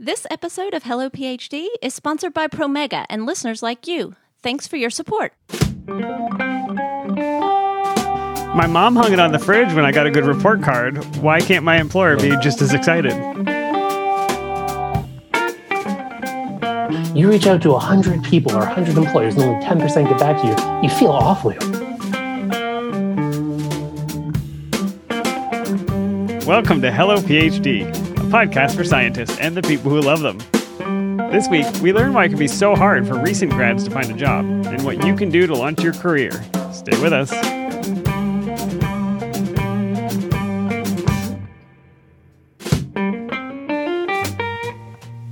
This episode of Hello PhD is sponsored by Promega and listeners like you. Thanks for your support. My mom hung it on the fridge when I got a good report card. Why can't my employer be just as excited? You reach out to 100 people or 100 employers and only 10% get back to you, you feel awful. Welcome to Hello PhD, a podcast for scientists and the people who love them. This week, we learn why it can be so hard for recent grads to find a job and what you can do to launch your career. Stay with us.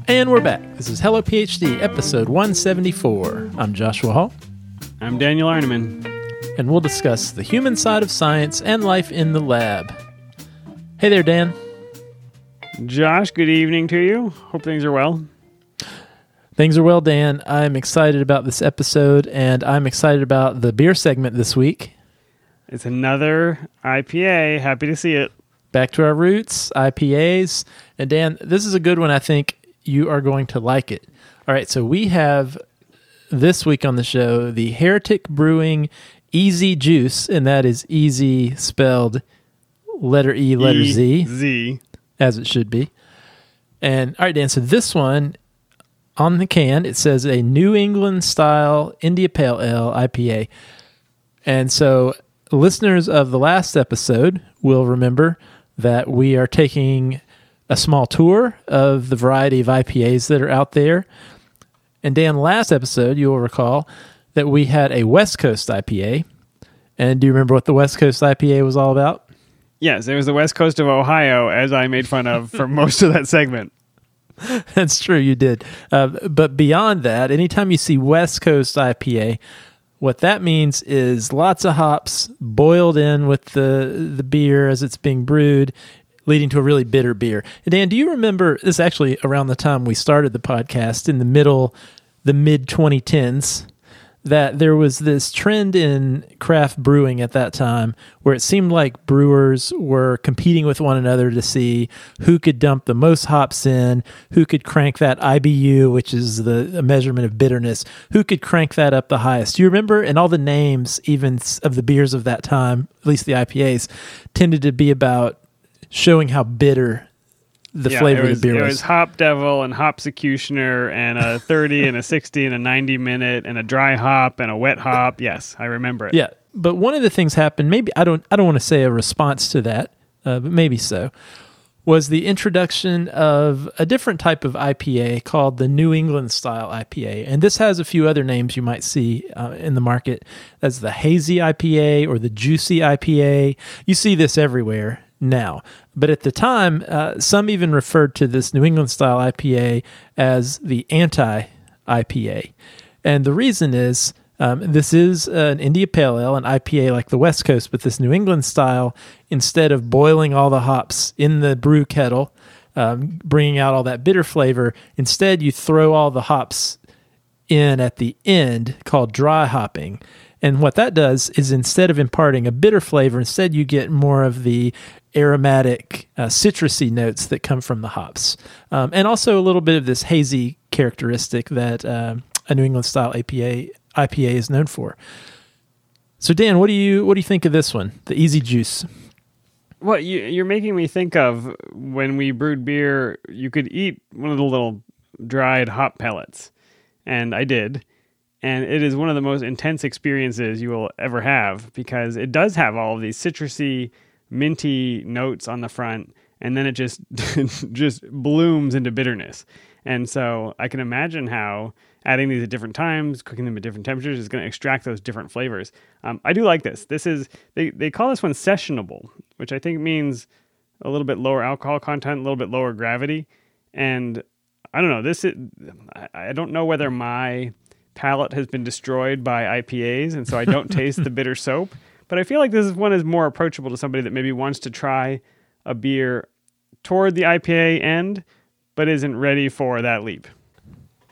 And we're back. This is Hello PhD, episode 174. I'm Joshua Hall, I'm Daniel Arneman. and we'll discuss the human side of science and life in the lab. Hey there, Dan. Josh, good evening to you. Hope things are well. Things are well, Dan. I'm excited about this episode, and I'm excited about the beer segment this week. It's another IPA. Happy to see it. Back to our roots, IPAs. And Dan, this is a good one. I think you are going to like it. All right, so we have this week on the show the Heretic Brewing Easy Juice, and that is easy spelled letter E, letter Z. Z. as it should be. And all right, Dan. So this one on the can it says a New England style India Pale Ale IPA. And so listeners of the last episode will remember that we are taking a small tour of the variety of IPAs that are out there. And Dan, last episode you will recall that we had a West Coast IPA. And do you remember what the West Coast IPA was all about? Yes, it was the west coast of Ohio, as I made fun of for most of that segment. That's true, you did. Uh, but beyond that, anytime you see West Coast IPA, what that means is lots of hops boiled in with the the beer as it's being brewed, leading to a really bitter beer. And Dan, do you remember this? is Actually, around the time we started the podcast, in the middle, the mid 2010s, that there was this trend in craft brewing at that time where it seemed like brewers were competing with one another to see who could dump the most hops in, who could crank that IBU, which is the measurement of bitterness, who could crank that up the highest. Do you remember? And all the names, even of the beers of that time, at least the IPAs, tended to be about showing how bitter the Yeah, flavor was, of the beer It was. was Hop Devil and Hopsecutioner and a 30 and a 60 and a 90 minute and a dry hop and a wet hop. Yes, I remember it. Yeah, but one of the things happened. Maybe I don't. I don't want to say a response to that, uh, but maybe so. Was the introduction of a different type of IPA called the New England style IPA, and this has a few other names you might see uh, in the market. That's the hazy IPA or the juicy IPA. You see this everywhere now, but at the time, uh, some even referred to this New England style IPA as the anti IPA. And the reason is um, this is an India Pale Ale, an IPA like the West Coast, but this New England style, instead of boiling all the hops in the brew kettle, um, bringing out all that bitter flavor, instead you throw all the hops in at the end called dry hopping. And what that does is instead of imparting a bitter flavor, instead you get more of the aromatic, uh, citrusy notes that come from the hops, um, and also a little bit of this hazy characteristic that um a New England style APA IPA is known for. So, Dan, what do you what do you think of this one, the Easy Juice? Well, you, you're making me think of when we brewed beer, you could eat one of the little dried hop pellets. And I did. And it is one of the most intense experiences you will ever have because it does have all of these citrusy, minty notes on the front. And then it just just blooms into bitterness. And so I can imagine how adding these at different times, cooking them at different temperatures is going to extract those different flavors. Um, I do like this. This is they they call this one sessionable, which I think means a little bit lower alcohol content, a little bit lower gravity, and I don't know. This is, I, I don't know whether my palate has been destroyed by IPAs, and so I don't taste the bitter soap. But I feel like this one is more approachable to somebody that maybe wants to try a beer toward the IPA end, but isn't ready for that leap.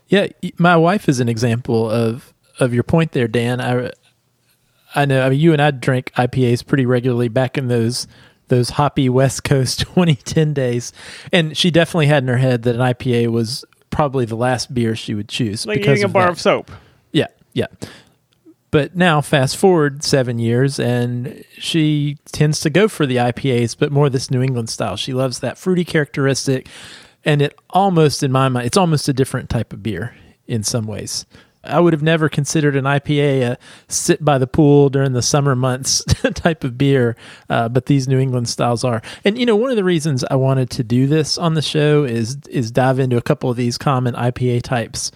Yeah, my wife is an example of of your point there, Dan. I I know. I mean, you and I drank IPAs pretty regularly back in those those hoppy West Coast 2010 days. And she definitely had in her head that an IPA was probably the last beer she would choose. Like because eating a bar that. of soap. Yeah, yeah. But now, fast forward seven years, and she tends to go for the IPAs, but more this New England style. She loves that fruity characteristic, and it almost, in my mind, it's almost a different type of beer in some ways. I would have never considered an IPA a sit by the pool during the summer months type of beer, uh, but these New England styles are. And you know, one of the reasons I wanted to do this on the show is is dive into a couple of these common IPA types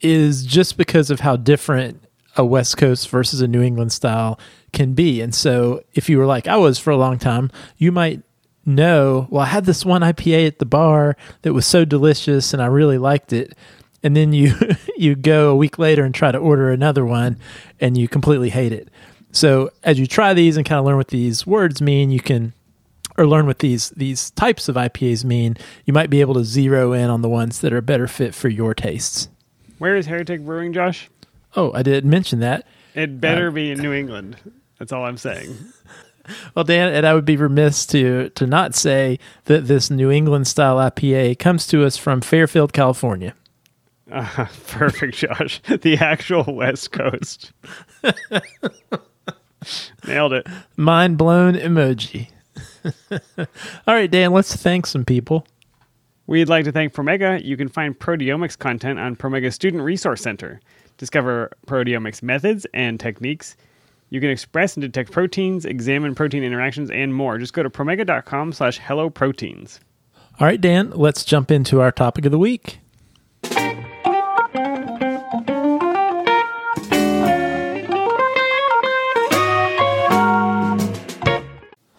is just because of how different a West Coast versus a New England style can be. And so, if you were like I was for a long time, you might know, well, I had this one IPA at the bar that was so delicious and I really liked it. And then you you go a week later and try to order another one and you completely hate it. So, as you try these and kind of learn what these words mean, you can or learn what these these types of IPAs mean, you might be able to zero in on the ones that are better fit for your tastes. Where is Heretic Brewing, Josh? Oh, I didn't mention that. It better uh, be in New England. That's all I'm saying. Well, Dan, and I would be remiss to to not say that this New England style IPA comes to us from Fairfield, California. Uh, perfect, Josh. The actual West Coast. Nailed it. Mind blown emoji. All right, Dan, let's thank some people. We'd like to thank Promega. You can find proteomics content on Promega Student Resource Center. Discover proteomics methods and techniques. You can express and detect proteins, examine protein interactions, and more. Just go to promega.com slash hello proteins. All right, Dan, let's jump into our topic of the week.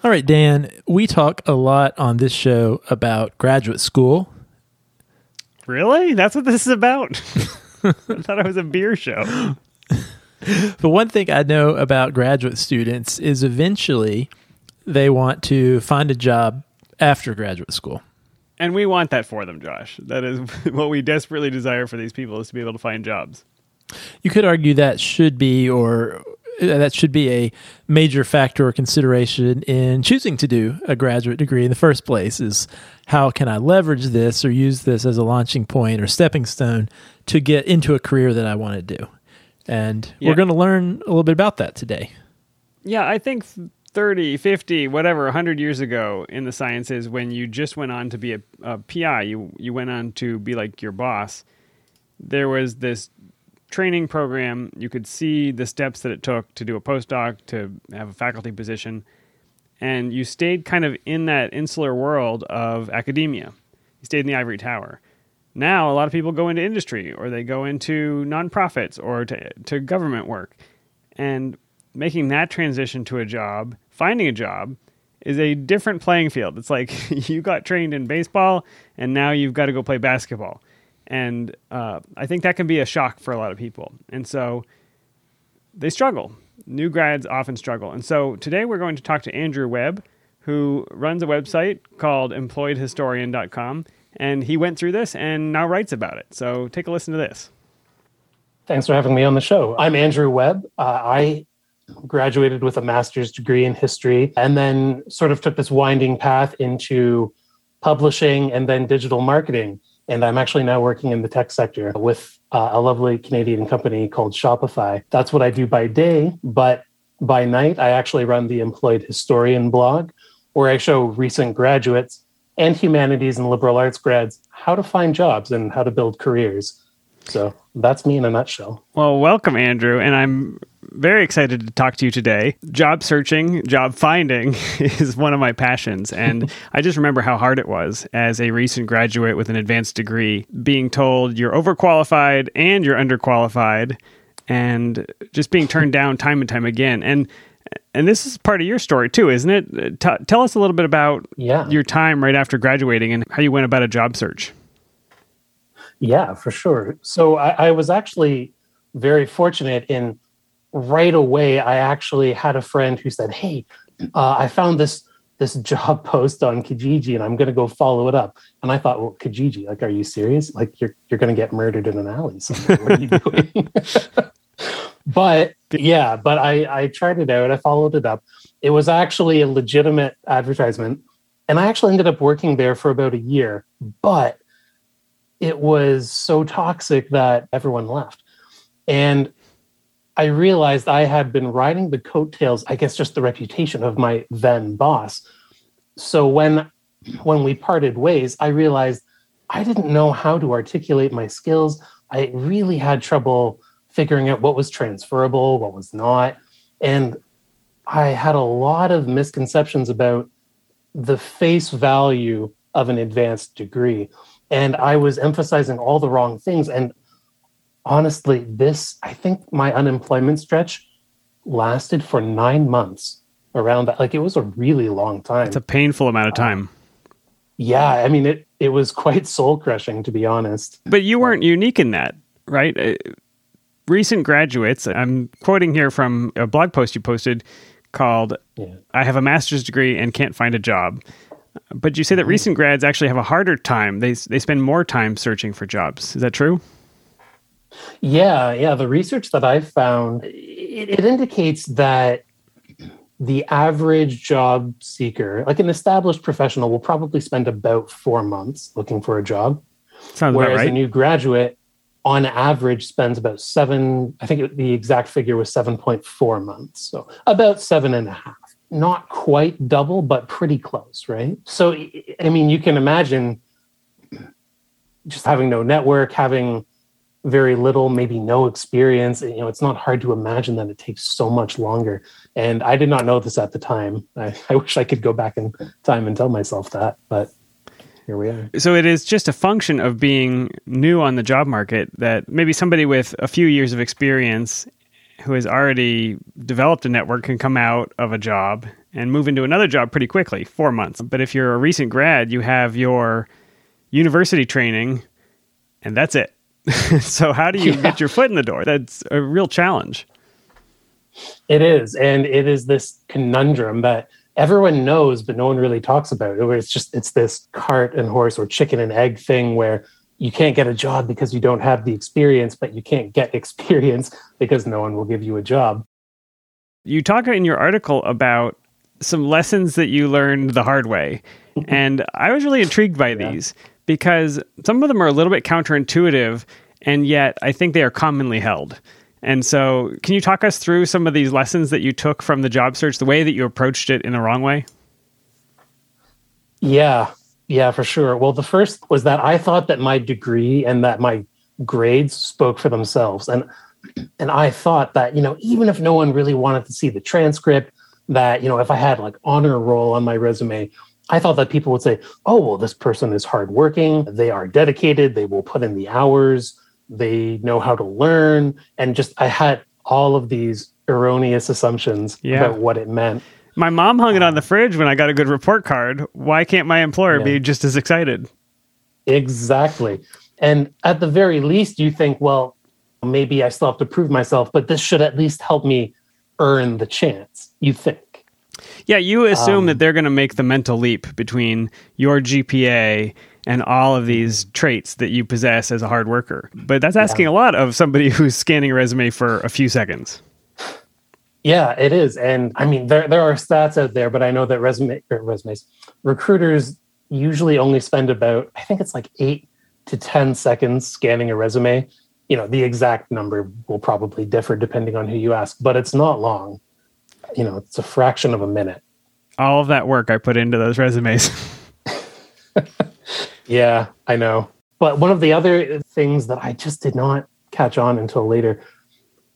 All right, Dan, we talk a lot on this show about graduate school. Really? That's what this is about? I thought it was a beer show. The one thing I know about graduate students is eventually they want to find a job after graduate school. And we want that for them, Josh. That is what we desperately desire for these people is to be able to find jobs. You could argue that should be or Uh, that should be a major factor or consideration in choosing to do a graduate degree in the first place is how can I leverage this or use this as a launching point or stepping stone to get into a career that I want to do. And Yeah. we're going to learn a little bit about that today. Yeah, I think 30, 50, whatever, 100 years ago in the sciences, when you just went on to be a, a PI, you, you went on to be like your boss, there was this training program. You could see the steps that it took to do a postdoc, to have a faculty position. And you stayed kind of in that insular world of academia. You stayed in the ivory tower. Now, a lot of people go into industry or they go into nonprofits or to, to government work. And making that transition to a job, finding a job, is a different playing field. It's like you got trained in baseball and now you've got to go play basketball. And uh, I think that can be a shock for a lot of people. And so they struggle. New grads often struggle. And so today we're going to talk to Andrew Webb, who runs a website called employedhistorian.com. And he went through this and now writes about it. So take a listen to this. Thanks for having me on the show. I'm Andrew Webb. Uh, I graduated with a master's degree in history and then sort of took this winding path into publishing and then digital marketing. And I'm actually now working in the tech sector with uh, a lovely Canadian company called Shopify. That's what I do by day. But by night, I actually run the Employed Historian blog, where I show recent graduates and humanities and liberal arts grads how to find jobs and how to build careers. So that's me in a nutshell. Well, welcome, Andrew, and I'm very excited to talk to you today. Job searching, job finding is one of my passions, and I just remember how hard it was as a recent graduate with an advanced degree being told you're overqualified and you're underqualified, and just being turned down time and time again. And and this is part of your story too, isn't it? T- tell us a little bit about Yeah. your time right after graduating and how you went about a job search. Yeah, for sure. So I, I was actually very fortunate in right away. I actually had a friend who said, "Hey, uh, I found this this job post on Kijiji, and I'm going to go follow it up." And I thought, "Well, Kijiji, like, are you serious? Like, you're you're going to get murdered in an alley somewhere? What are you doing?" but yeah, but I I tried it out. I followed it up. It was actually a legitimate advertisement. And I actually ended up working there for about a year, but it was so toxic that everyone left. And I realized I had been riding the coattails, I guess just the reputation of my then boss. So when when we parted ways, I realized I didn't know how to articulate my skills. I really had trouble figuring out what was transferable, what was not. And I had a lot of misconceptions about the face value of an advanced degree. And I was emphasizing all the wrong things. And honestly, this, I think my unemployment stretch lasted for nine months around that. Like it was a really long time. It's a painful amount of time. Yeah, I mean it. It was quite soul crushing, to be honest. But you weren't unique in that, right? Uh, recent graduates. I'm quoting here from a blog post you posted called Yeah. "I have a master's degree and can't find a job." But you say that mm-hmm. recent grads actually have a harder time. They they spend more time searching for jobs. Is that true? Yeah, yeah. The research that I've found it, it indicates that the average job seeker, like an established professional, will probably spend about four months looking for a job, Sounds whereas right. a new graduate, on average, spends about seven. I think it- the exact figure was seven point four months, so about seven and a half. Not quite double, but pretty close, right? So, I mean, you can imagine just having no network, having very little, maybe no experience. You know, it's not hard to imagine that it takes so much longer. And I did not know this at the time. I, I wish I could go back in time and tell myself that, but here we are. so it is just a function of being new on the job market that maybe somebody with a few years of experience who has already developed a network can come out of a job and move into another job pretty quickly, four months. But if you're a recent grad, you have your university training and that's it. so how do you Yeah. get your foot in the door? That's a real challenge. It is. And it is this conundrum that everyone knows, but no one really talks about it. Where it's just, it's this cart and horse or chicken and egg thing where you can't get a job because you don't have the experience, but you can't get experience because no one will give you a job. You talk in your article about some lessons that you learned the hard way. and I was really intrigued by Yeah. these because some of them are a little bit counterintuitive, and yet I think they are commonly held. And so, can you talk us through some of these lessons that you took from the job search, the way that you approached it in the wrong way? Yeah, yeah, for sure. Well, the first was that I thought that my degree and that my grades spoke for themselves. And and I thought that, you know, even if no one really wanted to see the transcript, that, you know, if I had like honor roll on my resume, I thought that people would say, oh, well, this person is hardworking, they are dedicated, they will put in the hours, they know how to learn. And just I had all of these erroneous assumptions Yeah. about what it meant. My mom hung it on the fridge when I got a good report card. Why can't my employer be just as excited? Exactly. And at the very least, you think, well, maybe I still have to prove myself, but this should at least help me earn the chance, you think. Yeah, you assume Um, that they're going to make the mental leap between your GPA and all of these traits that you possess as a hard worker. But that's asking a lot of somebody who's scanning a resume for a few seconds. Yeah, it is. And I mean, there, there are stats out there, but I know that resume, resumes, recruiters usually only spend about, I think it's like eight to 10 seconds scanning a resume. You know, the exact number will probably differ depending on who you ask, but it's not long. You know, it's a fraction of a minute. All of that work I put into those resumes. Yeah, I know. But one of the other things that I just did not catch on until later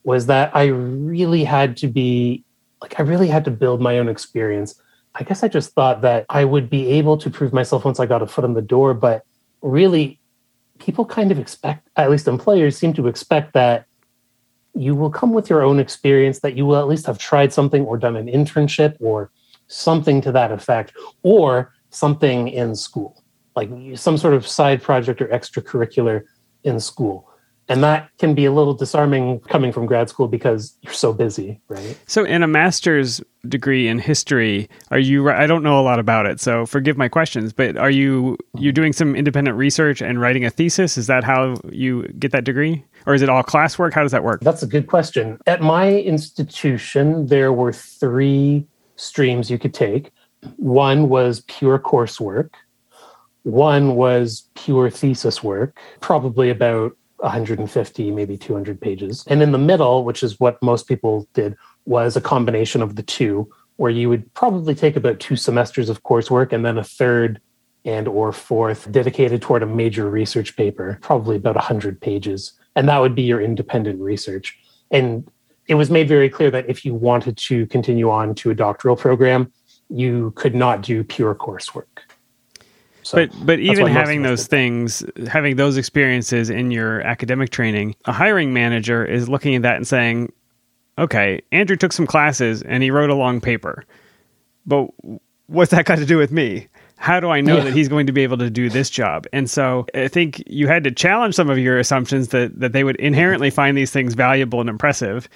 was that I really had to be like, I really had to build my own experience. I guess I just thought that I would be able to prove myself once I got a foot in the door. But really, people kind of expect, at least employers seem to expect that you will come with your own experience, that you will at least have tried something or done an internship or something to that effect, or something in school like some sort of side project or extracurricular in school. And that can be a little disarming coming from grad school because you're so busy, right? so, in a master's degree in history, are you? I don't know a lot about it, so forgive my questions. But are you you doing some independent research and writing a thesis? Is that how you get that degree, or is it all classwork? How does that work? That's a good question. At my institution, there were three streams you could take. One was pure coursework. One was pure thesis work, probably about 150, maybe 200 pages. And in the middle, which is what most people did, was a combination of the two, where you would probably take about two semesters of coursework and then a third and or fourth dedicated toward a major research paper, probably about 100 pages. And that would be your independent research. And it was made very clear that if you wanted to continue on to a doctoral program, you could not do pure coursework. So but but even having those things, having those experiences in your academic training, a hiring manager is looking at that and saying, "Okay, Andrew took some classes and he wrote a long paper, but what's that got to do with me? How do I know yeah. that he's going to be able to do this job?" And so I think you had to challenge some of your assumptions that that they would inherently find these things valuable and impressive,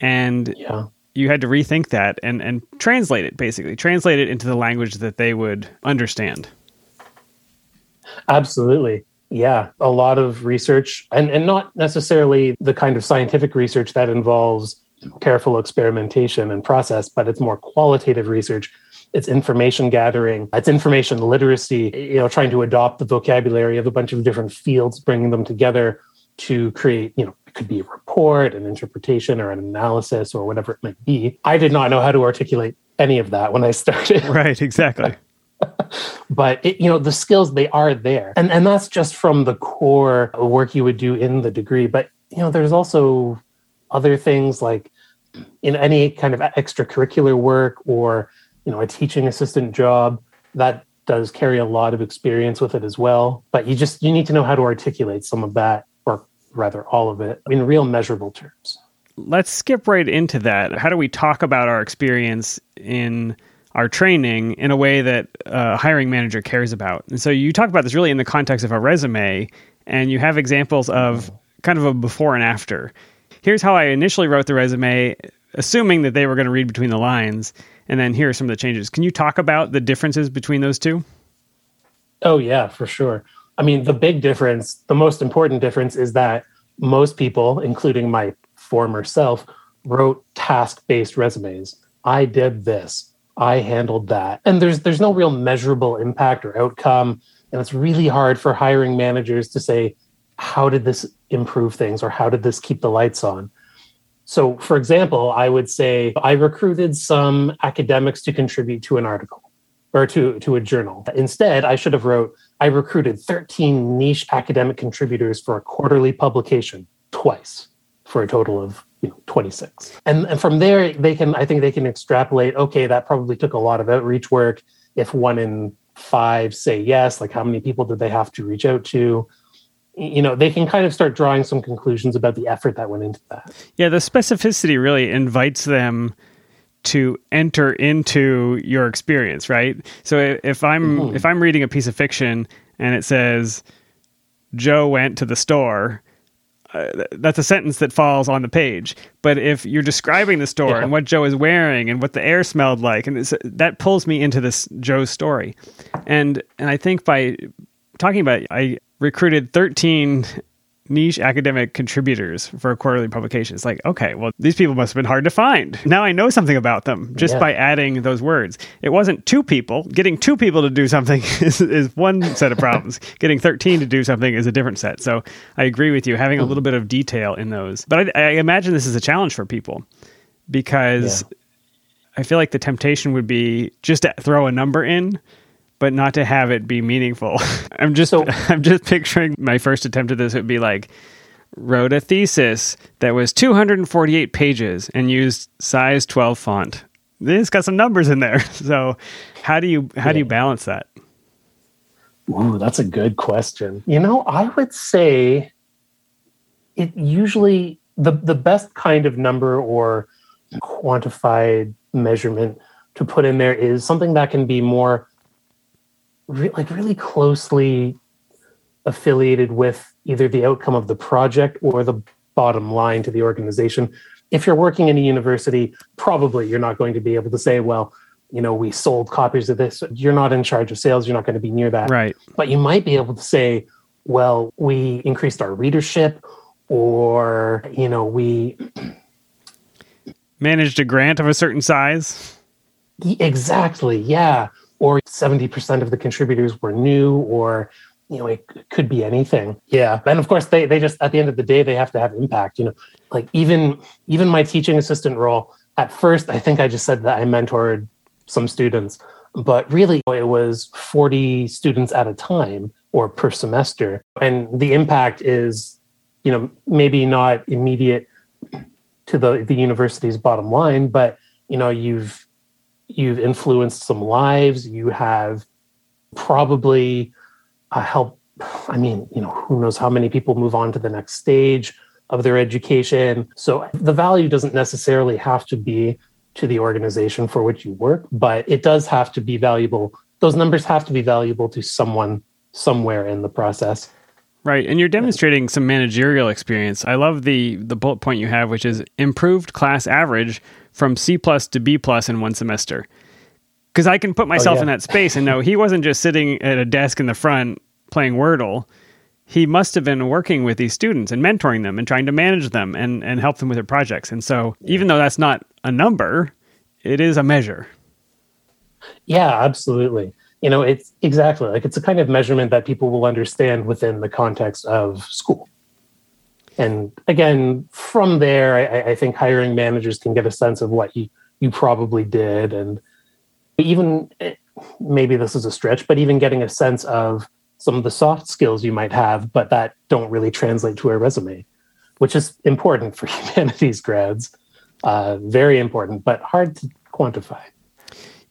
and yeah you had to rethink that and, and translate it basically translate it into the language that they would understand Absolutely. Yeah, a lot of research, and, and not necessarily the kind of scientific research that involves careful experimentation and process, but it's more qualitative research. It's information gathering, it's information literacy, you know, trying to adopt the vocabulary of a bunch of different fields, bringing them together to create, you know, it could be a report, an interpretation, or an analysis, or whatever it might be. I did not know how to articulate any of that when I started. Right, exactly. but it, you know the skills they are there. And and that's just from the core work you would do in the degree. But you know there's also other things like in any kind of extracurricular work or you know a teaching assistant job that does carry a lot of experience with it as well. But you just you need to know how to articulate some of that or rather all of it in real measurable terms. Let's skip right into that. How do we talk about our experience in our training in a way that a hiring manager cares about. And so you talk about this really in the context of a resume, and you have examples of kind of a before and after. Here's how I initially wrote the resume, assuming that they were going to read between the lines, and then here are some of the changes. Can you talk about the differences between those two? Oh, yeah, for sure. I mean, the big difference, the most important difference is that most people, including my former self, wrote task based resumes. I did this. I handled that. And there's there's no real measurable impact or outcome. And it's really hard for hiring managers to say, how did this improve things or how did this keep the lights on? So, for example, I would say I recruited some academics to contribute to an article or to, to a journal. Instead, I should have wrote, I recruited 13 niche academic contributors for a quarterly publication twice for a total of you know 26 and, and from there they can i think they can extrapolate okay that probably took a lot of outreach work. If one in five say yes like how many people did they have to reach out to? You know they can kind of start drawing some conclusions about the effort that went into that. Yeah the specificity really invites them to enter into your experience right? So if i'm mm-hmm. if i'm reading a piece of fiction and it says joe went to the store uh, that's a sentence that falls on the page. But if you're describing the store yeah. and what Joe is wearing and what the air smelled like, and that pulls me into this Joe's story. And and I think by talking about, it, I recruited 13 niche academic contributors for a quarterly publication. It's like, okay, well, these people must have been hard to find. Now I know something about them just yeah. by adding those words. It wasn't two people. Getting two people to do something is, is one set of problems. Getting 13 to do something is a different set. So I agree with you, having a little bit of detail in those. But I, I imagine this is a challenge for people because yeah. I feel like the temptation would be just to throw a number in but not to have it be meaningful. I'm just so, I'm just picturing my first attempt at this would be like wrote a thesis that was 248 pages and used size 12 font. It's got some numbers in there. So how do you how yeah. do you balance that? Ooh, that's a good question. You know, I would say it usually the the best kind of number or quantified measurement to put in there is something that can be more re- like really closely affiliated with either the outcome of the project or the bottom line to the organization. If you're working in a university, probably you're not going to be able to say, well, you know, we sold copies of this. You're not in charge of sales. You're not going to be near that. Right. But you might be able to say, well, we increased our readership or, you know, we managed a grant of a certain size. Exactly. Yeah. Or 70% of the contributors were new or you know, it could be anything. Yeah. And of course they they just at the end of the day they have to have impact. You know, like even even my teaching assistant role, at first I think I just said that I mentored some students, but really it was 40 students at a time or per semester. And the impact is, you know, maybe not immediate to the, the university's bottom line, but you know, you've you've influenced some lives, you have probably uh, helped I mean, you know, who knows how many people move on to the next stage of their education. So the value doesn't necessarily have to be to the organization for which you work, but it does have to be valuable. Those numbers have to be valuable to someone somewhere in the process. Right, and you're demonstrating some managerial experience. I love the the bullet point you have, which is improved class average from C plus to B plus in one semester. Because I can put oh, myself oh, yeah. in that space and know he wasn't just sitting at a desk in the front playing Wordle. He must have been working with these students and mentoring them and trying to manage them and, and help them with their projects. And so, even though that's not a number, it is a measure. Yeah, absolutely you know it's exactly like it's a kind of measurement that people will understand within the context of school. And again from there I, I, think hiring managers can get a sense of what you you probably did. And even eh, maybe this is a stretch but even getting a sense of some of the soft skills you might have but that don't really translate to a resume which is important for humanities grads. Uh, very important but hard to quantify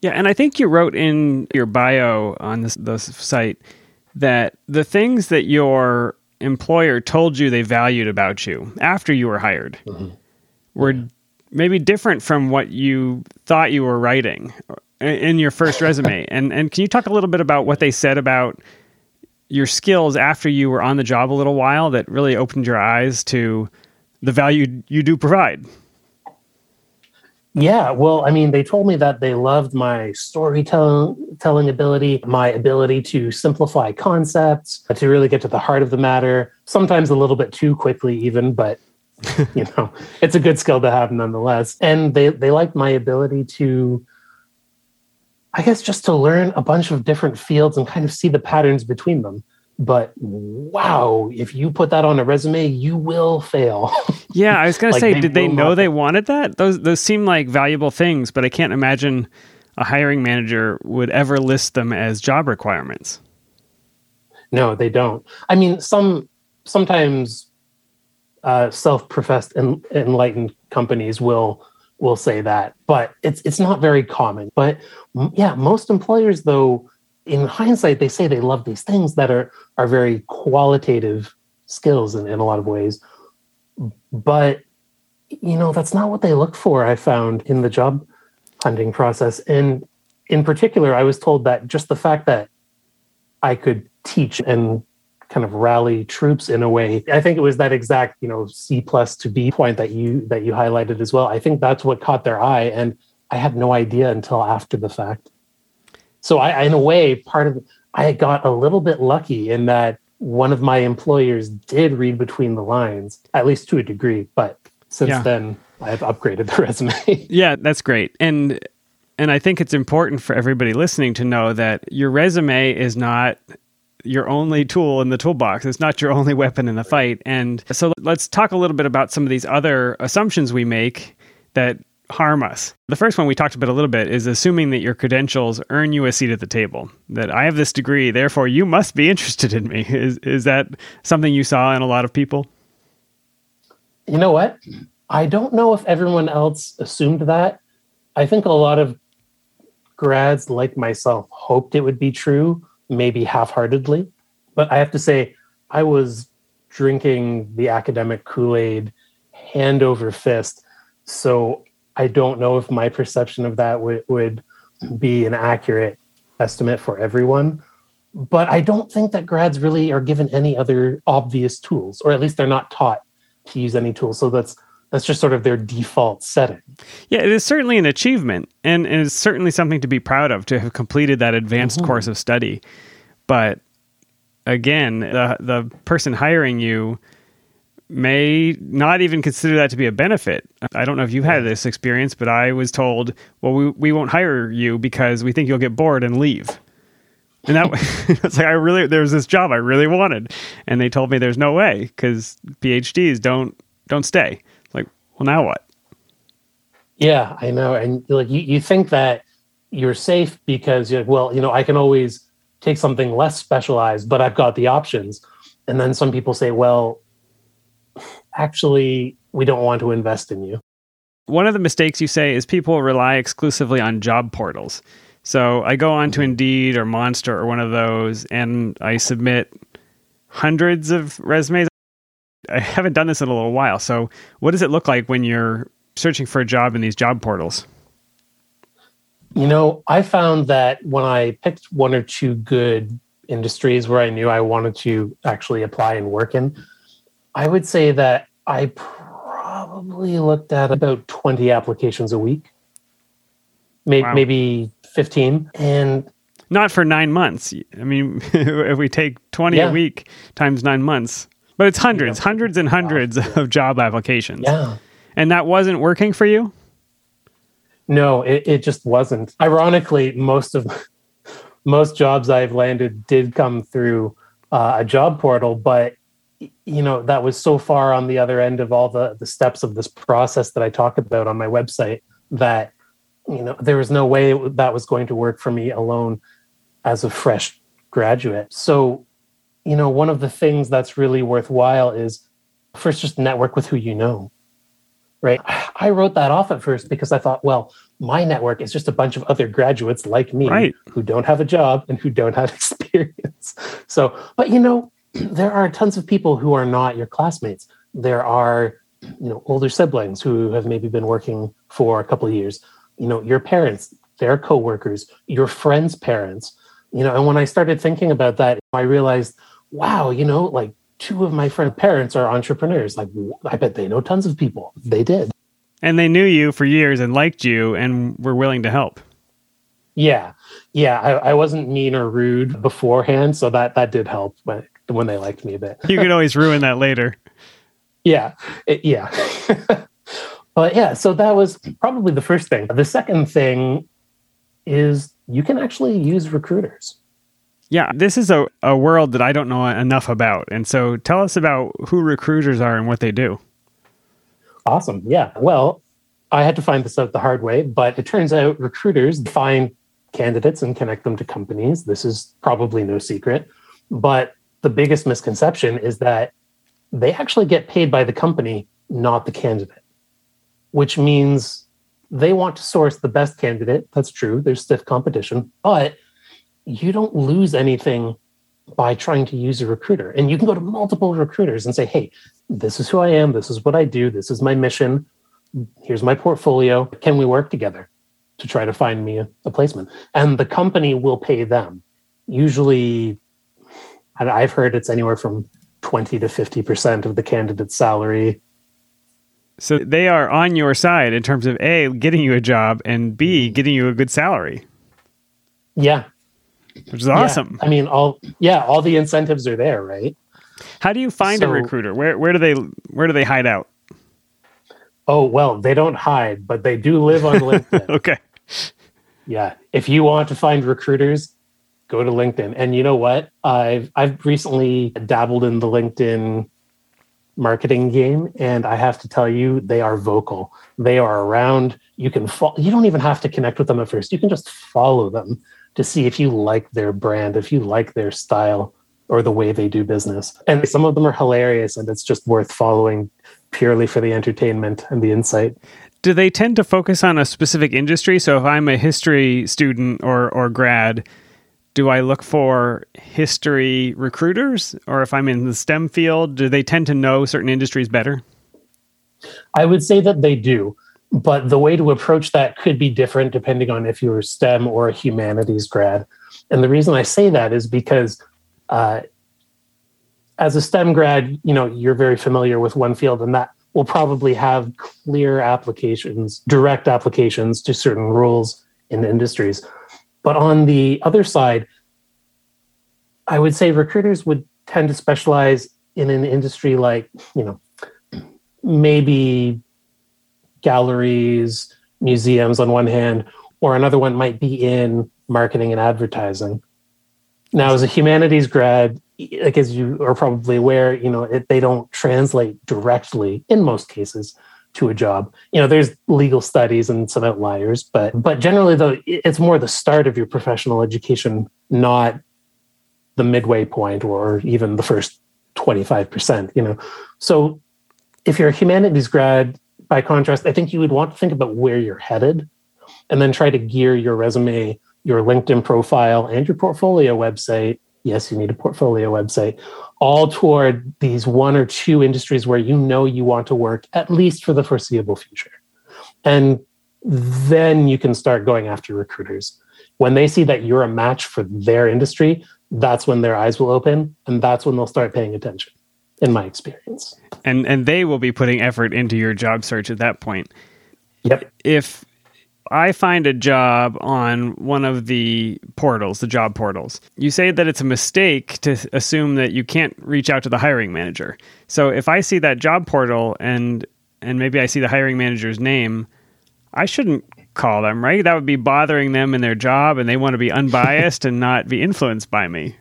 yeah, and I think you wrote in your bio on this, this site that the things that your employer told you they valued about you after you were hired mm-hmm. were maybe different from what you thought you were writing in your first resume. And and can you talk a little bit about what they said about your skills after you were on the job a little while that really opened your eyes to the value you do provide? Yeah, well, I mean, they told me that they loved my storytelling telling ability, my ability to simplify concepts, uh, to really get to the heart of the matter, sometimes a little bit too quickly even, but you know, it's a good skill to have nonetheless. And they they liked my ability to I guess just to learn a bunch of different fields and kind of see the patterns between them but wow, if you put that on a resume, you will fail. Yeah, I was gonna like say, they did they know they wanted that? Those those seem like valuable things, but I can't imagine a hiring manager would ever list them as job requirements. No, they don't. I mean, some sometimes uh, self-professed en- enlightened companies will will say that, but it's it's not very common. But yeah, most employers though in hindsight, they say they love these things that are are very qualitative skills in, in a lot of ways. But you know, that's not what they look for, I found in the job hunting process. And in particular, I was told that just the fact that I could teach and kind of rally troops in a way. I think it was that exact, you know, C plus to B point that you that you highlighted as well. I think that's what caught their eye. And I had no idea until after the fact. So I, in a way, part of I got a little bit lucky in that one of my employers did read between the lines, at least to a degree. But since yeah. then, I've upgraded the resume. yeah, that's great. And and I think it's important for everybody listening to know that your resume is not your only tool in the toolbox. It's not your only weapon in the fight. And so let's talk a little bit about some of these other assumptions we make that harm us. The first one we talked about a little bit is assuming that your credentials earn you a seat at the table. That I have this degree, therefore you must be interested in me. Is is that something you saw in a lot of people? You know what? I don't know if everyone else assumed that. I think a lot of grads like myself hoped it would be true, maybe half-heartedly. But I have to say I was drinking the academic Kool-Aid hand over fist. So I don't know if my perception of that would, would be an accurate estimate for everyone. But I don't think that grads really are given any other obvious tools, or at least they're not taught to use any tools. So that's that's just sort of their default setting. Yeah, it is certainly an achievement, and, and it's certainly something to be proud of to have completed that advanced mm-hmm. course of study. But again, the the person hiring you may not even consider that to be a benefit. I don't know if you've had this experience, but I was told, well, we, we won't hire you because we think you'll get bored and leave. And that it's like I really there's this job I really wanted, and they told me there's no way because PhDs don't don't stay. It's like, well, now what? Yeah, I know, and like you, you think that you're safe because you're like, well, you know, I can always take something less specialized, but I've got the options. And then some people say, well, actually, we don't want to invest in you. One of the mistakes you say is people rely exclusively on job portals. So I go on to mm-hmm. Indeed or Monster or one of those and I submit hundreds of resumes. I haven't done this in a little while. So what does it look like when you're searching for a job in these job portals? You know, I found that when I picked one or two good industries where I knew I wanted to actually apply and work in, I would say that I probably looked at about 20 applications a week, maybe, wow. maybe 15. And not for nine months. I mean, if we take 20 yeah. a week times nine months, but it's hundreds, yeah. hundreds and hundreds of job applications. Yeah. And that wasn't working for you? No, it, it just wasn't. Ironically, most of most jobs I've landed did come through uh, a job portal, but you know that was so far on the other end of all the the steps of this process that I talk about on my website that you know there was no way that was going to work for me alone as a fresh graduate. So, you know, one of the things that's really worthwhile is first just network with who you know right? I wrote that off at first because I thought, well, my network is just a bunch of other graduates like me right. who don't have a job and who don't have experience. So, but you know, there are tons of people who are not your classmates. There are, you know, older siblings who have maybe been working for a couple of years. You know, your parents, their coworkers, your friends' parents. You know, and when I started thinking about that, I realized, wow, you know, like two of my friend parents are entrepreneurs. Like, I bet they know tons of people. They did. And they knew you for years and liked you and were willing to help. Yeah. Yeah. I, I wasn't mean or rude beforehand. So that, that did help when, when they liked me a bit. you could always ruin that later. Yeah. It, yeah. but yeah, so that was probably the first thing. The second thing is you can actually use recruiters. Yeah, this is a, a world that I don't know enough about. And so tell us about who recruiters are and what they do. Awesome. Yeah. Well, I had to find this out the hard way, but it turns out recruiters find candidates and connect them to companies. This is probably no secret. But the biggest misconception is that they actually get paid by the company, not the candidate, which means they want to source the best candidate. That's true. There's stiff competition, but you don't lose anything by trying to use a recruiter. And you can go to multiple recruiters and say, hey, this is who I am. This is what I do. This is my mission. Here's my portfolio. Can we work together to try to find me a, a placement? And the company will pay them. Usually, I've heard it's anywhere from 20 to 50% of the candidate's salary. So they are on your side in terms of A, getting you a job, and B, getting you a good salary. Yeah, which is awesome. Yeah, I mean, all yeah, all the incentives are there, right? How do you find so, a recruiter? Where where do they where do they hide out? Oh well, they don't hide, but they do live on LinkedIn. okay. Yeah, if you want to find recruiters, go to LinkedIn. And you know what? I've I've recently dabbled in the LinkedIn marketing game, and I have to tell you, they are vocal. They are around. You can follow. You don't even have to connect with them at first. You can just follow them to see if you like their brand, if you like their style or the way they do business. And some of them are hilarious and it's just worth following purely for the entertainment and the insight. Do they tend to focus on a specific industry? So if I'm a history student or or grad, do I look for history recruiters or if I'm in the STEM field, do they tend to know certain industries better? I would say that they do but the way to approach that could be different depending on if you're a STEM or a humanities grad. And the reason I say that is because uh, as a STEM grad, you know, you're very familiar with one field and that will probably have clear applications, direct applications to certain roles in industries. But on the other side, I would say recruiters would tend to specialize in an industry like, you know, maybe galleries, museums on one hand, or another one might be in marketing and advertising. Now, as a humanities grad, like as you are probably aware, you know it, they don't translate directly in most cases to a job. You know, there's legal studies and some outliers, but but generally though, it's more the start of your professional education, not the midway point or even the first 25%, you know. So if you're a humanities grad, by contrast, I think you would want to think about where you're headed and then try to gear your resume, your LinkedIn profile, and your portfolio website. Yes, you need a portfolio website, all toward these one or two industries where you know you want to work, at least for the foreseeable future. And then you can start going after recruiters. When they see that you're a match for their industry, that's when their eyes will open and that's when they'll start paying attention in my experience. And and they will be putting effort into your job search at that point. Yep. If I find a job on one of the portals, the job portals. You say that it's a mistake to assume that you can't reach out to the hiring manager. So if I see that job portal and and maybe I see the hiring manager's name, I shouldn't call them, right? That would be bothering them in their job and they want to be unbiased and not be influenced by me.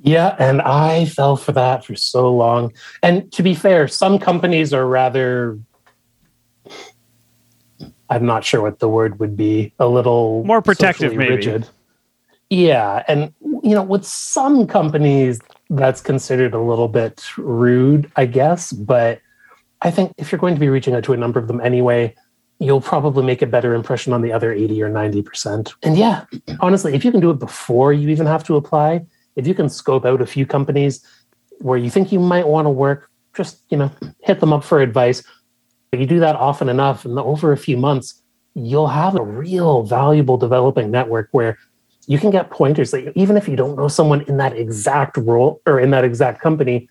Yeah, and I fell for that for so long. And to be fair, some companies are rather I'm not sure what the word would be, a little more protective, maybe. Rigid. Yeah, and you know, with some companies that's considered a little bit rude, I guess, but I think if you're going to be reaching out to a number of them anyway, you'll probably make a better impression on the other 80 or 90%. And yeah, honestly, if you can do it before you even have to apply, if you can scope out a few companies where you think you might want to work, just, you know, hit them up for advice. You do that often enough, and over a few months, you'll have a real valuable developing network where you can get pointers that even if you don't know someone in that exact role or in that exact company,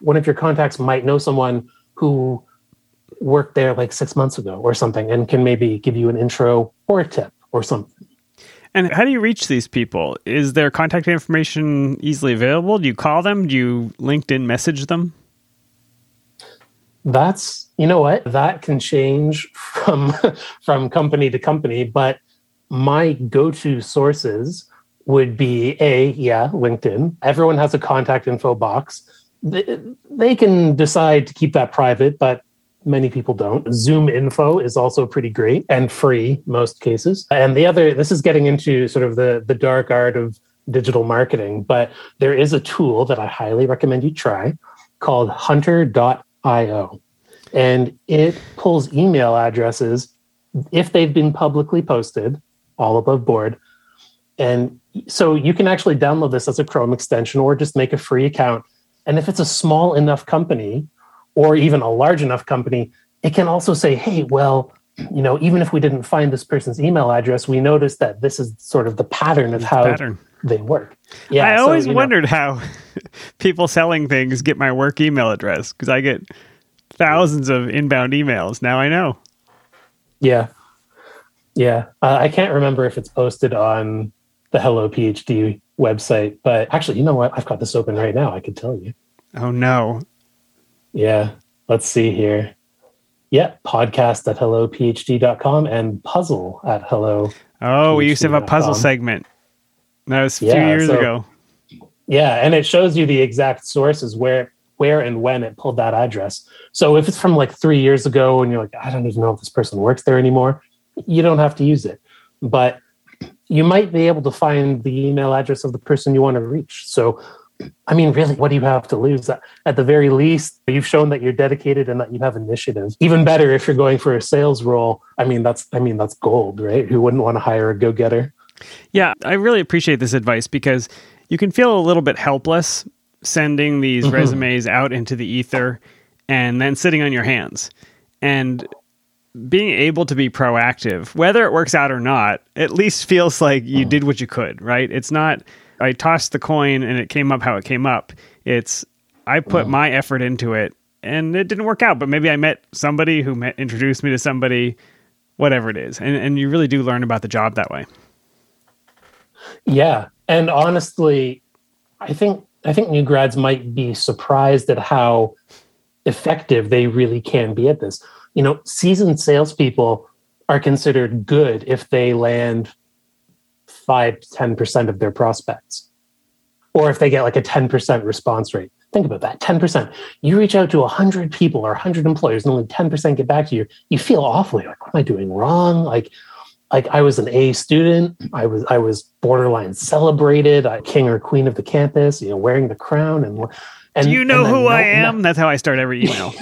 one of your contacts might know someone who worked there like six months ago or something and can maybe give you an intro or a tip or something. And how do you reach these people? Is their contact information easily available? Do you call them? Do you LinkedIn message them? That's you know what that can change from from company to company, but my go-to sources would be a yeah LinkedIn. Everyone has a contact info box. They, they can decide to keep that private, but many people don't. ZoomInfo is also pretty great and free most cases. And the other, this is getting into sort of the the dark art of digital marketing, but there is a tool that I highly recommend you try called hunter.io. And it pulls email addresses if they've been publicly posted, all above board. And so you can actually download this as a Chrome extension or just make a free account. And if it's a small enough company, or even a large enough company, it can also say, hey, well, you know, even if we didn't find this person's email address, we noticed that this is sort of the pattern of how pattern. they work. Yeah, I always wondered know. how people selling things get my work email address because I get thousands of inbound emails. Now I know. Yeah, yeah. Uh, I can't remember if it's posted on the Hello PhD website, but actually, you know what? I've got this open right now. I could tell you. Oh no! Yeah. Let's see here. Yeah, podcast at hellophd.com and puzzle at hello. Oh, we used to have a puzzle segment. That was a few yeah, years so, ago. Yeah, and it shows you the exact sources where where and when it pulled that address. So if it's from like three years ago and you're like, I don't even know if this person works there anymore, you don't have to use it. But you might be able to find the email address of the person you want to reach. So I mean, really, what do you have to lose? At the very least, you've shown that you're dedicated and that you have initiative. Even better if you're going for a sales role. I mean, that's I mean that's gold, right? Who wouldn't want to hire a go-getter? Yeah, I really appreciate this advice because you can feel a little bit helpless sending these mm-hmm. resumes out into the ether and then sitting on your hands. And being able to be proactive, whether it works out or not, at least feels like you did what you could, right? It's not I tossed the coin and it came up how it came up. It's I put my effort into it and it didn't work out, but maybe I met somebody who met, introduced me to somebody, whatever it is, and and you really do learn about the job that way. Yeah, and honestly, I think I think new grads might be surprised at how effective they really can be at this. You know, seasoned salespeople are considered good if they land five to 10% of their prospects, or if they get like a 10% response rate. Think about that 10%. You reach out to 100 people or 100 employers and only 10% get back to you. You feel awfully like, what am I doing wrong? Like, like I was an A student. I was I was borderline celebrated, I, king or queen of the campus. You know, wearing the crown and. and Do you know who no, I am? No, That's how I start every email.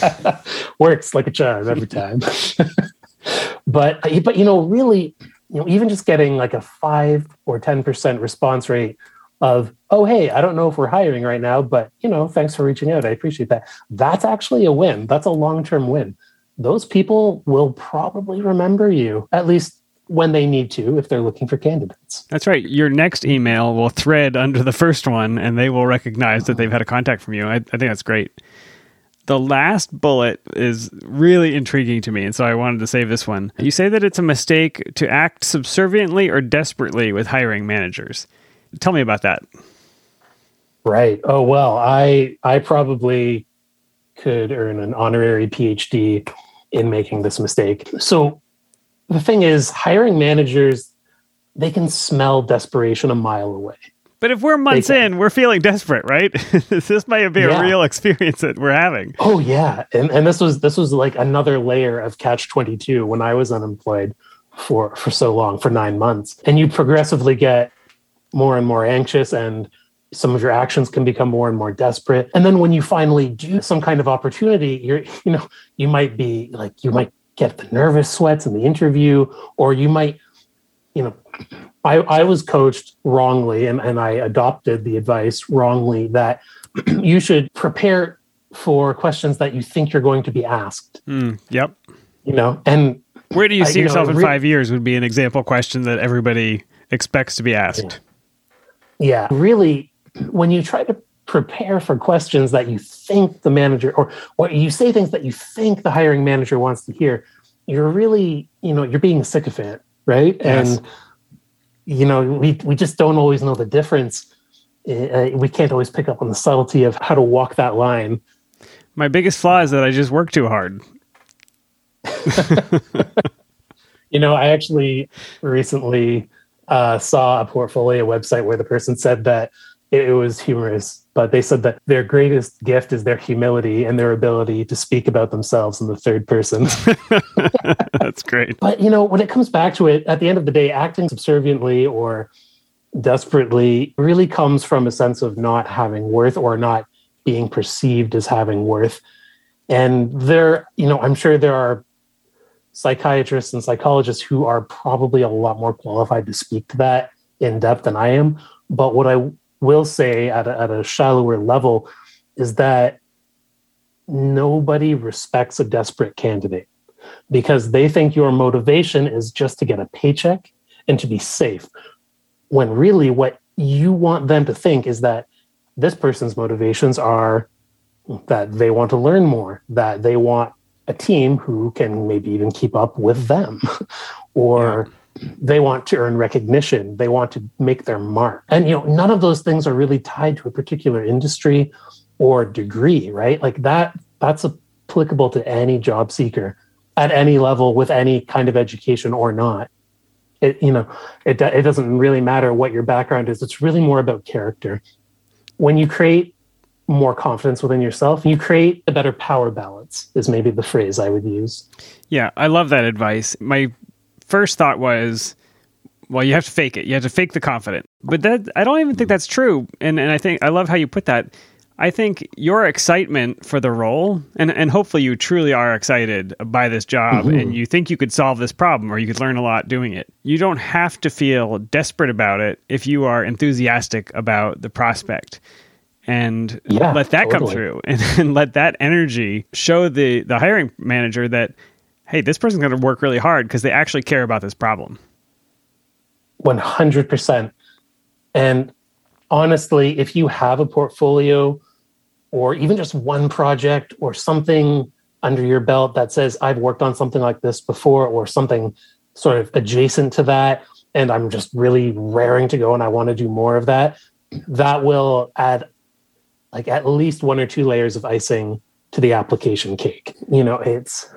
works like a charm every time. but uh, but you know, really, you know, even just getting like a five or ten percent response rate of oh hey i don't know if we're hiring right now but you know thanks for reaching out i appreciate that that's actually a win that's a long-term win those people will probably remember you at least when they need to if they're looking for candidates That's right. Your next email will thread under the first one, and they will recognize that they've had a contact from you. I, I think that's great. The last bullet is really intriguing to me, and so I wanted to save this one. You say that it's a mistake to act subserviently or desperately with hiring managers. Tell me about that. right oh well i i probably could earn an honorary phd in making this mistake so the thing is hiring managers they can smell desperation a mile away But if we're months in, we're feeling desperate, right? this might be a Yeah. real experience that we're having. Oh yeah, and and this was this was like another layer of catch twenty two when I was unemployed for for so long for nine months, and you progressively get more and more anxious, and some of your actions can become more and more desperate. And then when you finally do some kind of opportunity, you're you know you might be like you might get the nervous sweats in the interview, or you might you know I, I was coached wrongly and, and I adopted the advice wrongly that you should prepare for questions that you think you're going to be asked, Mm, yep. you know, and Where do you I- see you know, yourself in re- five years would be an example question that everybody expects to be asked. yeah, really, when you try to prepare for questions that you think the manager or, or you say things that you think the hiring manager wants to hear, you're really, you know, you're being a sycophant, right? Yes. And, you know, we, we just don't always know the difference. Uh, we can't always pick up on the subtlety of how to walk that line. My biggest flaw is that I just work too hard. You know, I actually recently uh, saw a portfolio website where the person said that it, was humorous, but they said that their greatest gift is their humility and their ability to speak about themselves in the third person. That's great. but, you know, when it comes back to it, at the end of the day, acting subserviently or desperately really comes from a sense of not having worth or not being perceived as having worth. And there, you know, I'm sure there are psychiatrists and psychologists who are probably a lot more qualified to speak to that in depth than I am. But what I will say at a, at a shallower level is that nobody respects a desperate candidate because they think your motivation is just to get a paycheck and to be safe. When really what you want them to think is that this person's motivations are that they want to learn more, that they want a team who can maybe even keep up with them, or they want to earn recognition, they want to make their mark. And you know, none of those things are really tied to a particular industry or degree, right? Like that that's applicable to any job seeker at any level with any kind of education or not. It you know, it it doesn't really matter what your background is. It's really more about character. When you create more confidence within yourself, you create a better power balance, is maybe the phrase I would use. Yeah, I love that advice. My first thought was, well, you have to fake it. You have to fake the confident. But that I don't even think that's true. And and I think I love how you put that. I think your excitement for the role, and, and hopefully you truly are excited by this job mm-hmm. and you think you could solve this problem or you could learn a lot doing it. You don't have to feel desperate about it if you are enthusiastic about the prospect. And Yeah, let that come through and, and let that energy show the, the hiring manager that, hey, this person's going to work really hard because they actually care about this problem. 100%. And honestly, if you have a portfolio or even just one project or something under your belt that says, I've worked on something like this before or something sort of adjacent to that, and I'm just really raring to go and I want to do more of that, that will add like at least one or two layers of icing to the application cake. You know, it's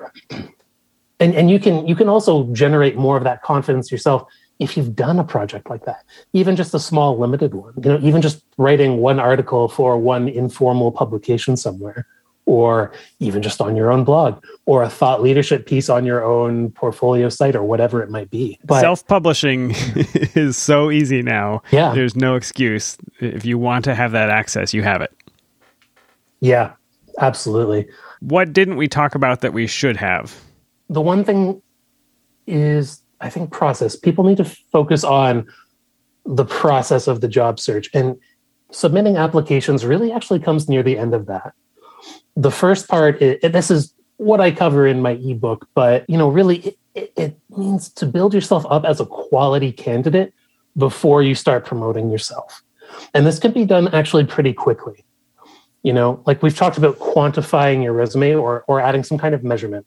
and and you can you can also generate more of that confidence yourself if you've done a project like that even just a small limited one you know even just writing one article for one informal publication somewhere or even just on your own blog or a thought leadership piece on your own portfolio site or whatever it might be. But self-publishing is so easy now. Yeah. There's no excuse. If you want to have that access you have it. Yeah absolutely. What didn't we talk about that we should have the one thing is I think process. People need to focus on the process of the job search and submitting applications really actually comes near the end of that. The first part, is, this is what I cover in my ebook, but you know, really, it, it, it means to build yourself up as a quality candidate before you start promoting yourself, and this can be done actually pretty quickly. You know, like we've talked about quantifying your resume or or adding some kind of measurement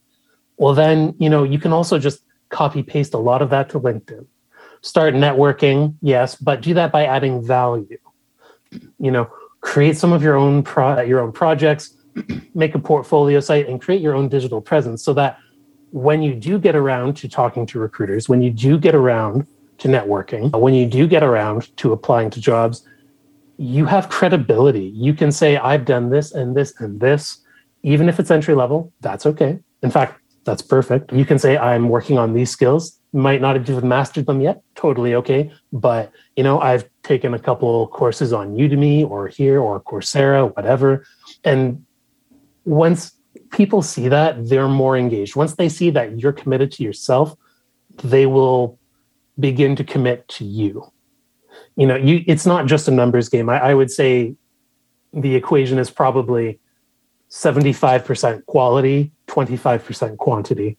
well then you know you can also just copy paste a lot of that to linkedin. Start networking yes but do that by adding value. You know create some of your own pro- your own projects make a portfolio site and create your own digital presence so that when you do get around to talking to recruiters when you do get around to networking when you do get around to applying to jobs you have credibility. You can say i've done this and this and this. Even if it's entry level that's okay. In fact that's perfect. You can say, I'm working on these skills. Might not have mastered them yet. Totally okay. But, you know, I've taken a couple courses on Udemy or here or Coursera, whatever. And once people see that, they're more engaged. Once they see that you're committed to yourself, they will begin to commit to you. You know, you it's not just a numbers game. I, I would say the equation is probably 75% quality, 25% quantity.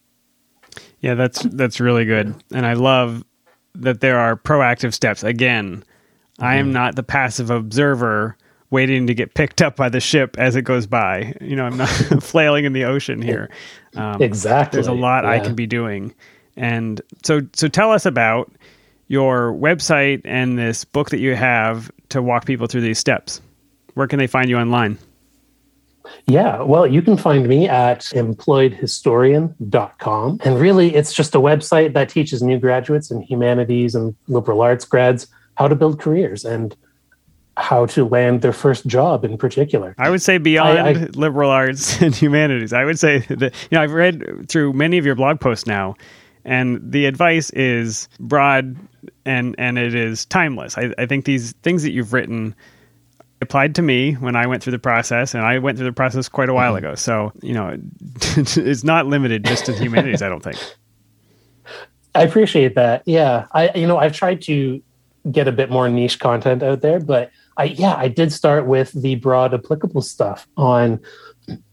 Yeah, that's that's really good. And I love that there are proactive steps. Again, mm-hmm. I am mm-hmm. not the passive observer waiting to get picked up by the ship as it goes by. You know, I'm not flailing in the ocean here. Um, exactly. There's a lot yeah. I can be doing. And so so tell us about your website and this book that you have to walk people through these steps. Where can they find you online? Yeah, well, you can find me at employedhistorian.com. And really, it's just a website that teaches new graduates in humanities and liberal arts grads how to build careers and how to land their first job in particular. I would say beyond I, I, liberal arts and humanities. I would say that, you know, I've read through many of your blog posts now, and the advice is broad and and it is timeless. I, I think these things that you've written applied to me when I went through the process, and I went through the process quite a while mm-hmm. ago. So, you know, it's not limited just to humanities, I don't think. I appreciate that. Yeah. I, you know, I've tried to get a bit more niche content out there, but I, yeah, I did start with the broad applicable stuff on,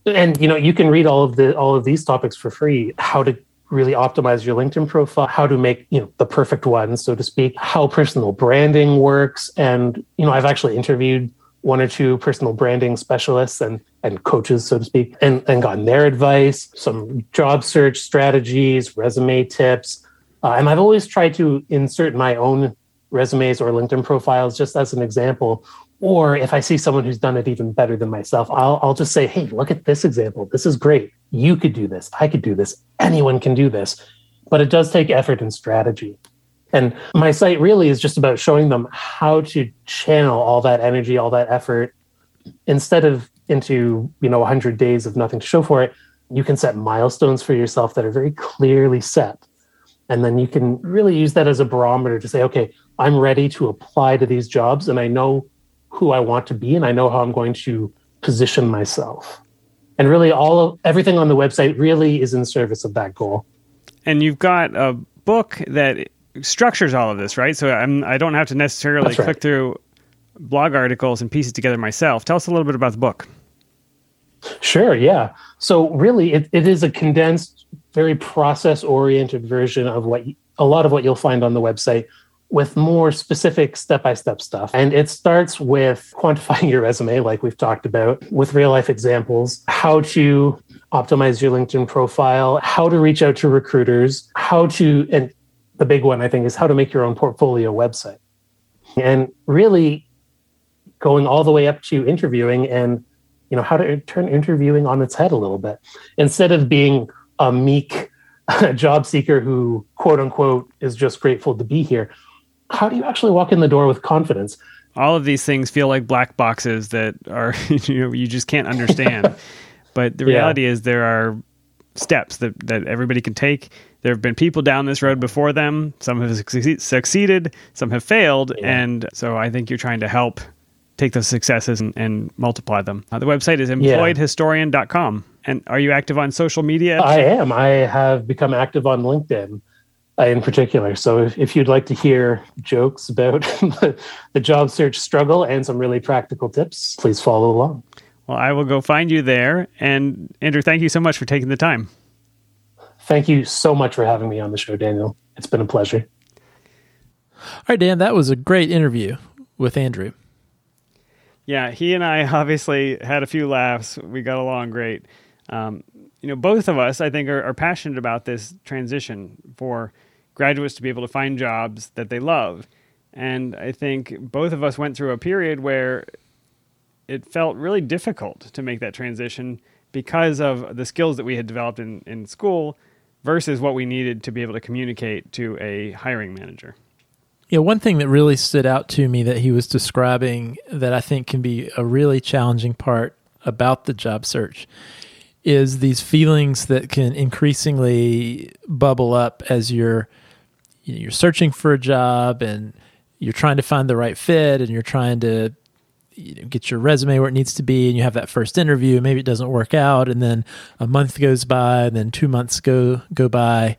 and, you know, you can read all of the, all of these topics for free, how to really optimize your LinkedIn profile, how to make, you know, the perfect one, so to speak, how personal branding works. And, you know, I've actually interviewed one or two personal branding specialists and and coaches, so to speak, and, and gotten their advice, some job search strategies, resume tips. Uh, and I've always tried to insert my own resumes or LinkedIn profiles just as an example. Or if I see someone who's done it even better than myself, I'll, I'll just say, hey, look at this example. This is great. You could do this. I could do this. Anyone can do this. But it does take effort and strategy. And my site really is just about showing them how to channel all that energy, all that effort instead of into, you know, 100 days of nothing to show for it. You can set milestones for yourself that are very clearly set. And then you can really use that as a barometer to say, okay, I'm ready to apply to these jobs and I know who I want to be and I know how I'm going to position myself. And really all of everything on the website really is in service of that goal. And you've got a book that structures all of this, right? So I'm I don't have to necessarily That's click right. through blog articles and piece it together myself. Tell us a little bit about the book. Sure, yeah. So really it, it is a condensed, very process oriented version of what a lot of what you'll find on the website with more specific step-by-step stuff. And it starts with quantifying your resume, like we've talked about, with real life examples, how to optimize your LinkedIn profile, how to reach out to recruiters, how to, and the big one, I think, is how to make your own portfolio website. And really going all the way up to interviewing and you know how to turn interviewing on its head a little bit instead of being a meek job seeker who quote unquote is just grateful to be here how do you actually walk in the door with confidence all of these things feel like black boxes that are you know you just can't understand but the reality yeah. is there are steps that, that everybody can take there have been people down this road before them some have succeeded some have failed yeah. and so i think you're trying to help take those successes and, and multiply them. Uh, the website is employedhistorian.com. And are you active on social media? I am. I have become active on LinkedIn uh, in particular. So if, if, you'd like to hear jokes about the, the job search struggle and some really practical tips, please follow along. Well, I will go find you there. And Andrew, thank you so much for taking the time. Thank you so much for having me on the show, Daniel. It's been a pleasure. All right, Dan, that was a great interview with Andrew. Yeah, he and I obviously had a few laughs. We got along great. Um, you know, both of us, I think, are, are, passionate about this transition for graduates to be able to find jobs that they love. And I think both of us went through a period where it felt really difficult to make that transition because of the skills that we had developed in, in school versus what we needed to be able to communicate to a hiring manager. Yeah, one thing that really stood out to me that he was describing that I think can be a really challenging part about the job search is these feelings that can increasingly bubble up as you're you're searching for a job and you're trying to find the right fit and you're trying to you know, get your resume where it needs to be and you have that first interview maybe it doesn't work out and then a month goes by and then 2 months go go by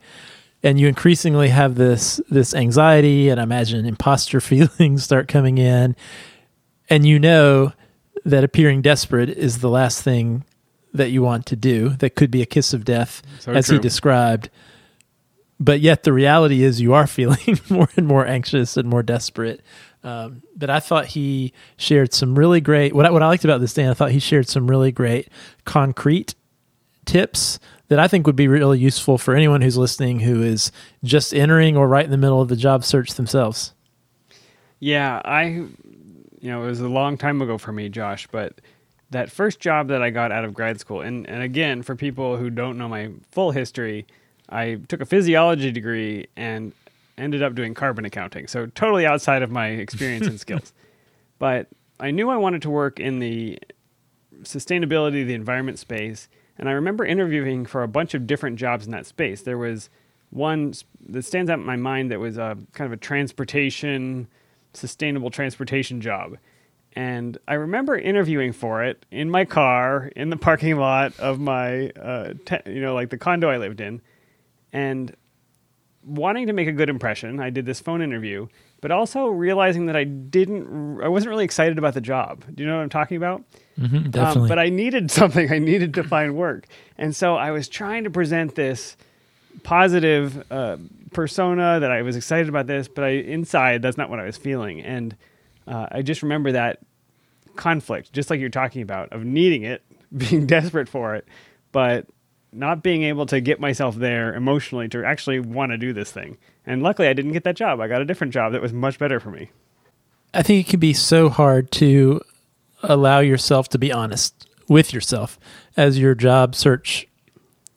and you increasingly have this this anxiety and I imagine imposter feelings start coming in and you know that appearing desperate is the last thing that you want to do. That could be a kiss of death so as true. he described. But yet the reality is you are feeling more and more anxious and more desperate um, but I thought he shared some really great what I, what I liked about this Dan I thought he shared some really great concrete tips that I think would be really useful for anyone who's listening who is just entering or right in the middle of the job search themselves? Yeah, I, you know, it was a long time ago for me, Josh, but that first job that I got out of grad school, and, and again, for people who don't know my full history, I took a physiology degree and ended up doing carbon accounting. So totally outside of my experience and skills. But I knew I wanted to work in the sustainability, the environment space, and I remember interviewing for a bunch of different jobs in that space. There was one that stands out in my mind that was a kind of a transportation, sustainable transportation job. And I remember interviewing for it in my car in the parking lot of my, uh, te- you know, like the condo I lived in, and wanting to make a good impression. I did this phone interview, but also realizing that I didn't, I wasn't really excited about the job. Do you know what I'm talking about? Mm-hmm, um, definitely. Um, but I needed something. I needed to find work, and so I was trying to present this positive uh, persona that I was excited about this, but I inside that's not what I was feeling, and uh, I just remember that conflict, just like you're talking about, of needing it, being desperate for it, but not being able to get myself there emotionally to actually want to do this thing. And luckily, I didn't get that job. I got a different job that was much better for me. I think it can be so hard to allow yourself to be honest with yourself as your job search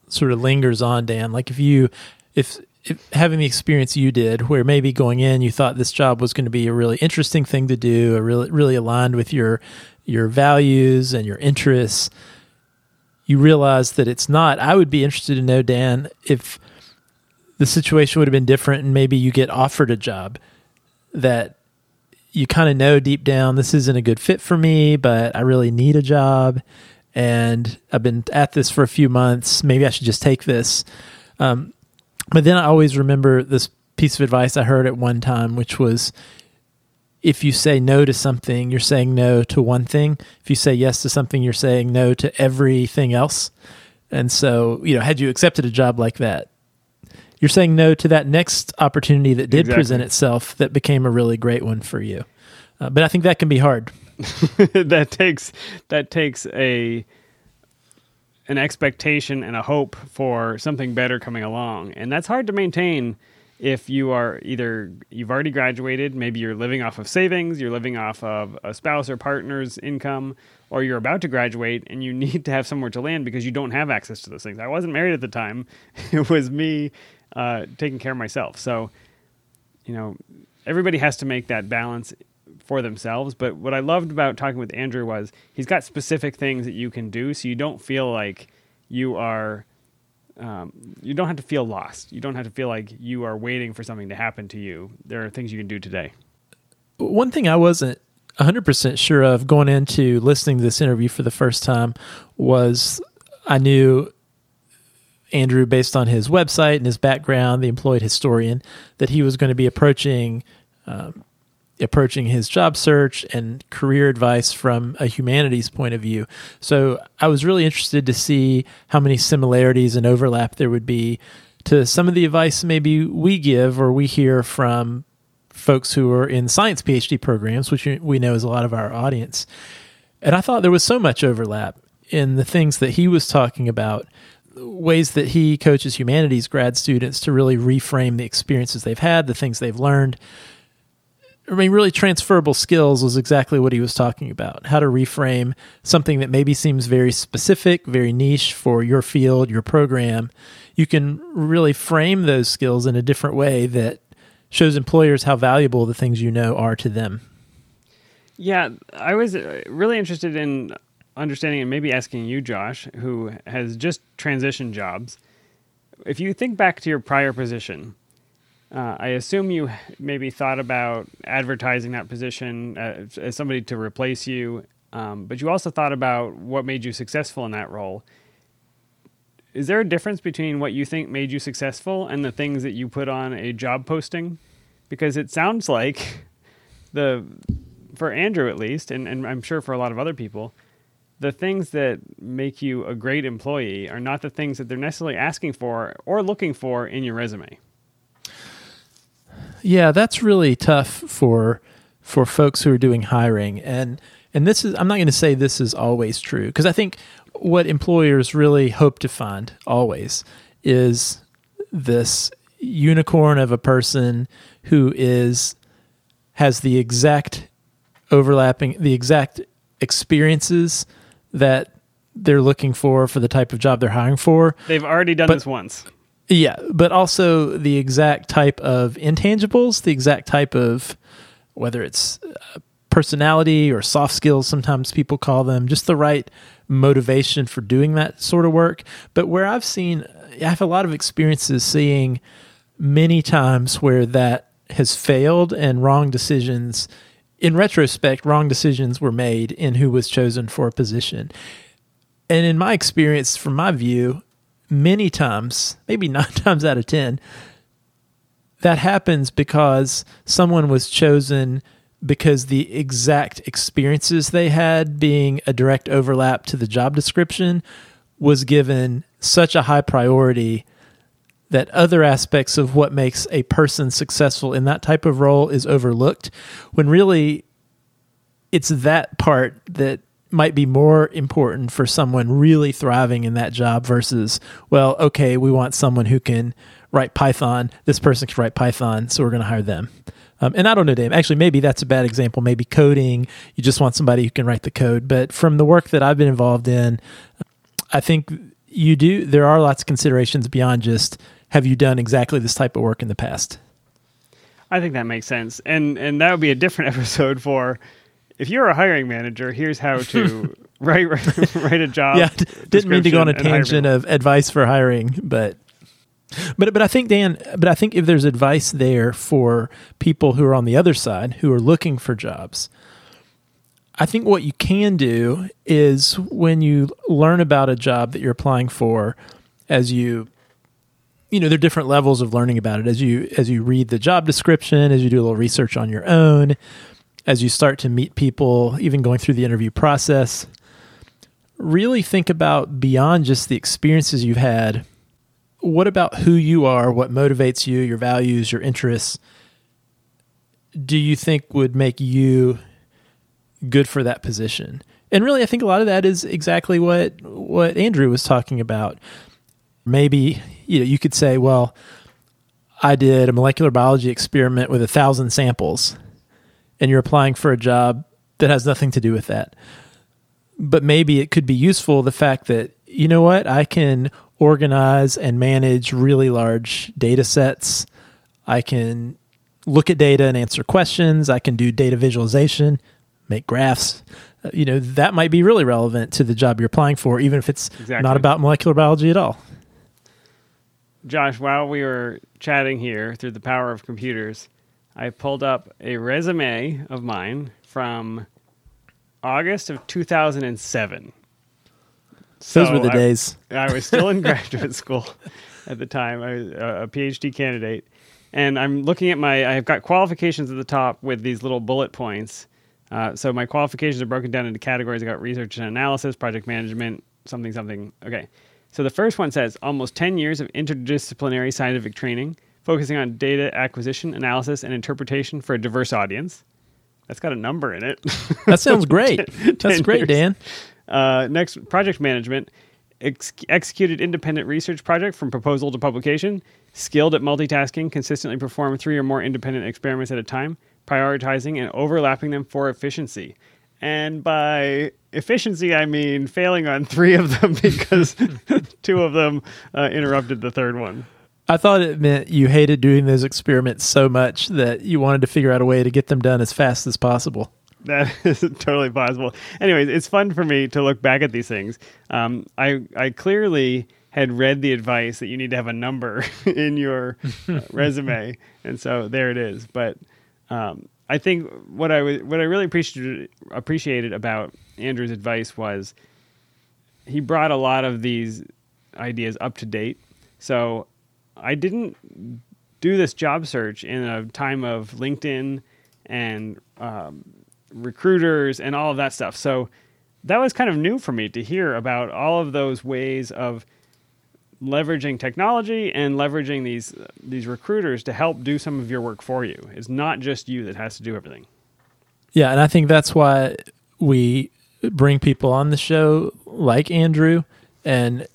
sort of lingers on, Dan. Like if you, if, if having the experience you did, where maybe going in you thought this job was going to be a really interesting thing to do, a really really aligned with your your values and your interests, you realize that it's not. I would be interested to know, Dan, if the situation would have been different and maybe you get offered a job that you kind of know deep down this isn't a good fit for me, but I really need a job and I've been at this for a few months. Maybe I should just take this. Um, but then I always remember this piece of advice I heard at one time, which was if you say no to something, you're saying no to one thing. If you say yes to something, you're saying no to everything else. And so, you know, had you accepted a job like that, you're saying no to that next opportunity that did exactly. present itself that became a really great one for you. Uh, but I think that can be hard. that takes that takes a an expectation and a hope for something better coming along, and that's hard to maintain if you are either you've already graduated, maybe you're living off of savings, you're living off of a spouse or partner's income, or you're about to graduate and you need to have somewhere to land because you don't have access to those things. I wasn't married at the time; it was me uh, taking care of myself. So, you know, everybody has to make that balance for themselves. But what I loved about talking with Andrew was he's got specific things that you can do, so you don't feel like you are. Um, you don't have to feel lost. You don't have to feel like you are waiting for something to happen to you. There are things you can do today. One thing I wasn't 100% sure of going into listening to this interview for the first time was I knew Andrew, based on his website and his background, the employed historian, that he was going to be approaching um, approaching his job search and career advice from a humanities point of view. So I was really interested to see how many similarities and overlap there would be to some of the advice maybe we give or we hear from folks who are in science PhD programs, which we know is a lot of our audience. And I thought there was so much overlap in the things that he was talking about ways that he coaches humanities grad students to really reframe the experiences they've had, the things they've learned, I mean, really transferable skills was exactly what he was talking about. How to reframe something that maybe seems very specific, very niche for your field, your program. You can really frame those skills in a different way that shows employers how valuable the things you know are to them. Yeah, I was uh, really interested in understanding and maybe asking you, Josh, who has just transitioned jobs. If you think back to your prior position, uh, I assume you maybe thought about advertising that position as, as somebody to replace you, um, but you also thought about what made you successful in that role. Is there a difference between what you think made you successful and the things that you put on a job posting? Because it sounds like the, for Andrew at least, and, and I'm sure for a lot of other people, the things that make you a great employee are not the things that they're necessarily asking for or looking for in your resume. Yeah, that's really tough for for folks who are doing hiring and and this is I'm not going to say this is always true because I think what employers really hope to find always is this unicorn of a person who is has the exact overlapping the exact experiences that they're looking for for the type of job they're hiring for. They've already done but, this once. Yeah, but also the exact type of intangibles, the exact type of whether it's uh, personality or soft skills, sometimes people call them, just the right motivation for doing that sort of work. But where I've seen, I have a lot of experiences seeing many times where that has failed and wrong decisions. In retrospect, wrong decisions were made in who was chosen for a position. And in my experience, from my view, many times, maybe nine times out of 10, that happens because someone was chosen because the exact experiences they had being a direct overlap to the job description was given such a high priority that other aspects of what makes a person successful in that type of role is overlooked when really it's that part that might be more important for someone really thriving in that job versus, well, okay, we want someone who can write Python. This person can write Python, so we're going to hire them. Um, and I don't know, Dave. Actually, maybe that's a bad example. Maybe coding, you just want somebody who can write the code. But from the work that I've been involved in, I think you do. There are lots of considerations beyond just have you done exactly this type of work in the past. I think that makes sense, and and that would be a different episode for if you're a hiring manager, here's how to write write a job. Yeah, didn't mean to go on a tangent of advice for hiring, but but but I think Dan, but I think if there's advice there for people who are on the other side who are looking for jobs, I think what you can do is when you learn about a job that you're applying for, as you you know there are different levels of learning about it as you as you read the job description as you do a little research on your own as you start to meet people, even going through the interview process, really think about beyond just the experiences you've had. What about who you are, what motivates you, your values, your interests? Do you think would make you good for that position? And really, I think a lot of that is exactly what what Andrew was talking about. Maybe you know you could say, well, I did a molecular biology experiment with a thousand samples, and you're applying for a job that has nothing to do with that. But maybe it could be useful the fact that, you know what, I can organize and manage really large data sets. I can look at data and answer questions. I can do data visualization, make graphs. Uh, you know, that might be really relevant to the job you're applying for, even if it's Exactly. not about molecular biology at all. Josh, while we were chatting here through the power of computers, I pulled up a resume of mine from August of 2007. Those were the I- days. I was still in graduate school at the time. I was a a PhD candidate, and I'm looking at my. I've got qualifications at the top with these little bullet points. Uh, so my qualifications are broken down into categories. I got research and analysis, project management, something, something. Okay. So the first one says almost 10 years of interdisciplinary scientific training, focusing on data acquisition, analysis, and interpretation for a diverse audience. That's got a number in it. That sounds great. That's 10 great, years. Dan. Uh, next, project management. Ex- executed independent research project from proposal to publication. Skilled at multitasking, consistently perform three or more independent experiments at a time, prioritizing and overlapping them for efficiency. And by efficiency, I mean failing on three of them because two of them uh, interrupted the third one. I thought it meant you hated doing those experiments so much that you wanted to figure out a way to get them done as fast as possible. That is totally possible. Anyways, it's fun for me to look back at these things. Um, I I clearly had read the advice that you need to have a number in your uh, resume, and so there it is. But um, I think what I was what I really appreciated appreciated about Andrew's advice was he brought a lot of these ideas up to date. So I didn't do this job search in a time of LinkedIn and um, recruiters and all of that stuff. So that was kind of new for me to hear about all of those ways of leveraging technology and leveraging these these recruiters to help do some of your work for you. It's not just you that has to do everything. Yeah, and I think that's why we bring people on the show like Andrew. And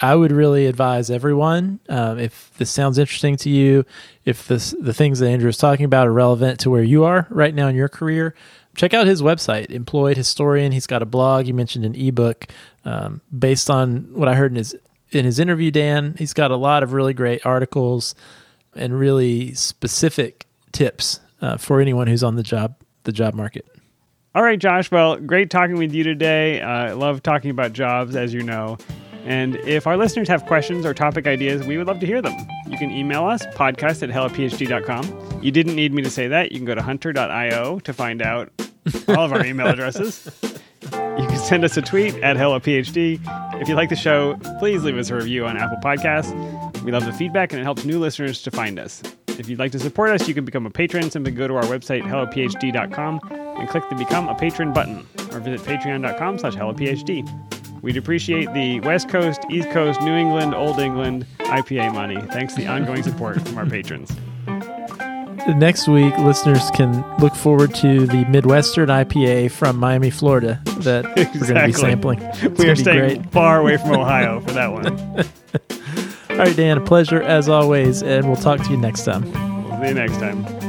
I would really advise everyone um, if this sounds interesting to you, if this the things that Andrew is talking about are relevant to where you are right now in your career, check out his website, Employed Historian. He's got a blog. You mentioned an ebook um, based on what I heard in his in his interview. Dan, he's got a lot of really great articles and really specific tips uh, for anyone who's on the job the job market. All right, Josh. Well, great talking with you today. Uh, I love talking about jobs, as you know. And if our listeners have questions or topic ideas, we would love to hear them. You can email us, podcast at hellophd.com. You didn't need me to say that. You can go to hunter.io to find out all of our email addresses. You can send us a tweet at HelloPhD. If you like the show, please leave us a review on Apple Podcasts. We love the feedback and it helps new listeners to find us. If you'd like to support us, you can become a patron. Simply go to our website, hellophd.com, and click the Become a Patron button, or visit patreon.com slash hellophd. We'd appreciate the West Coast, East Coast, New England, Old England IPA money. Thanks to the ongoing support from our patrons. Next week, listeners can look forward to the Midwestern IPA from Miami, Florida that we're going to be sampling. It's we are staying great. far away from Ohio for that one. All right, Dan, a pleasure as always, and we'll talk to you next time. We'll see you next time.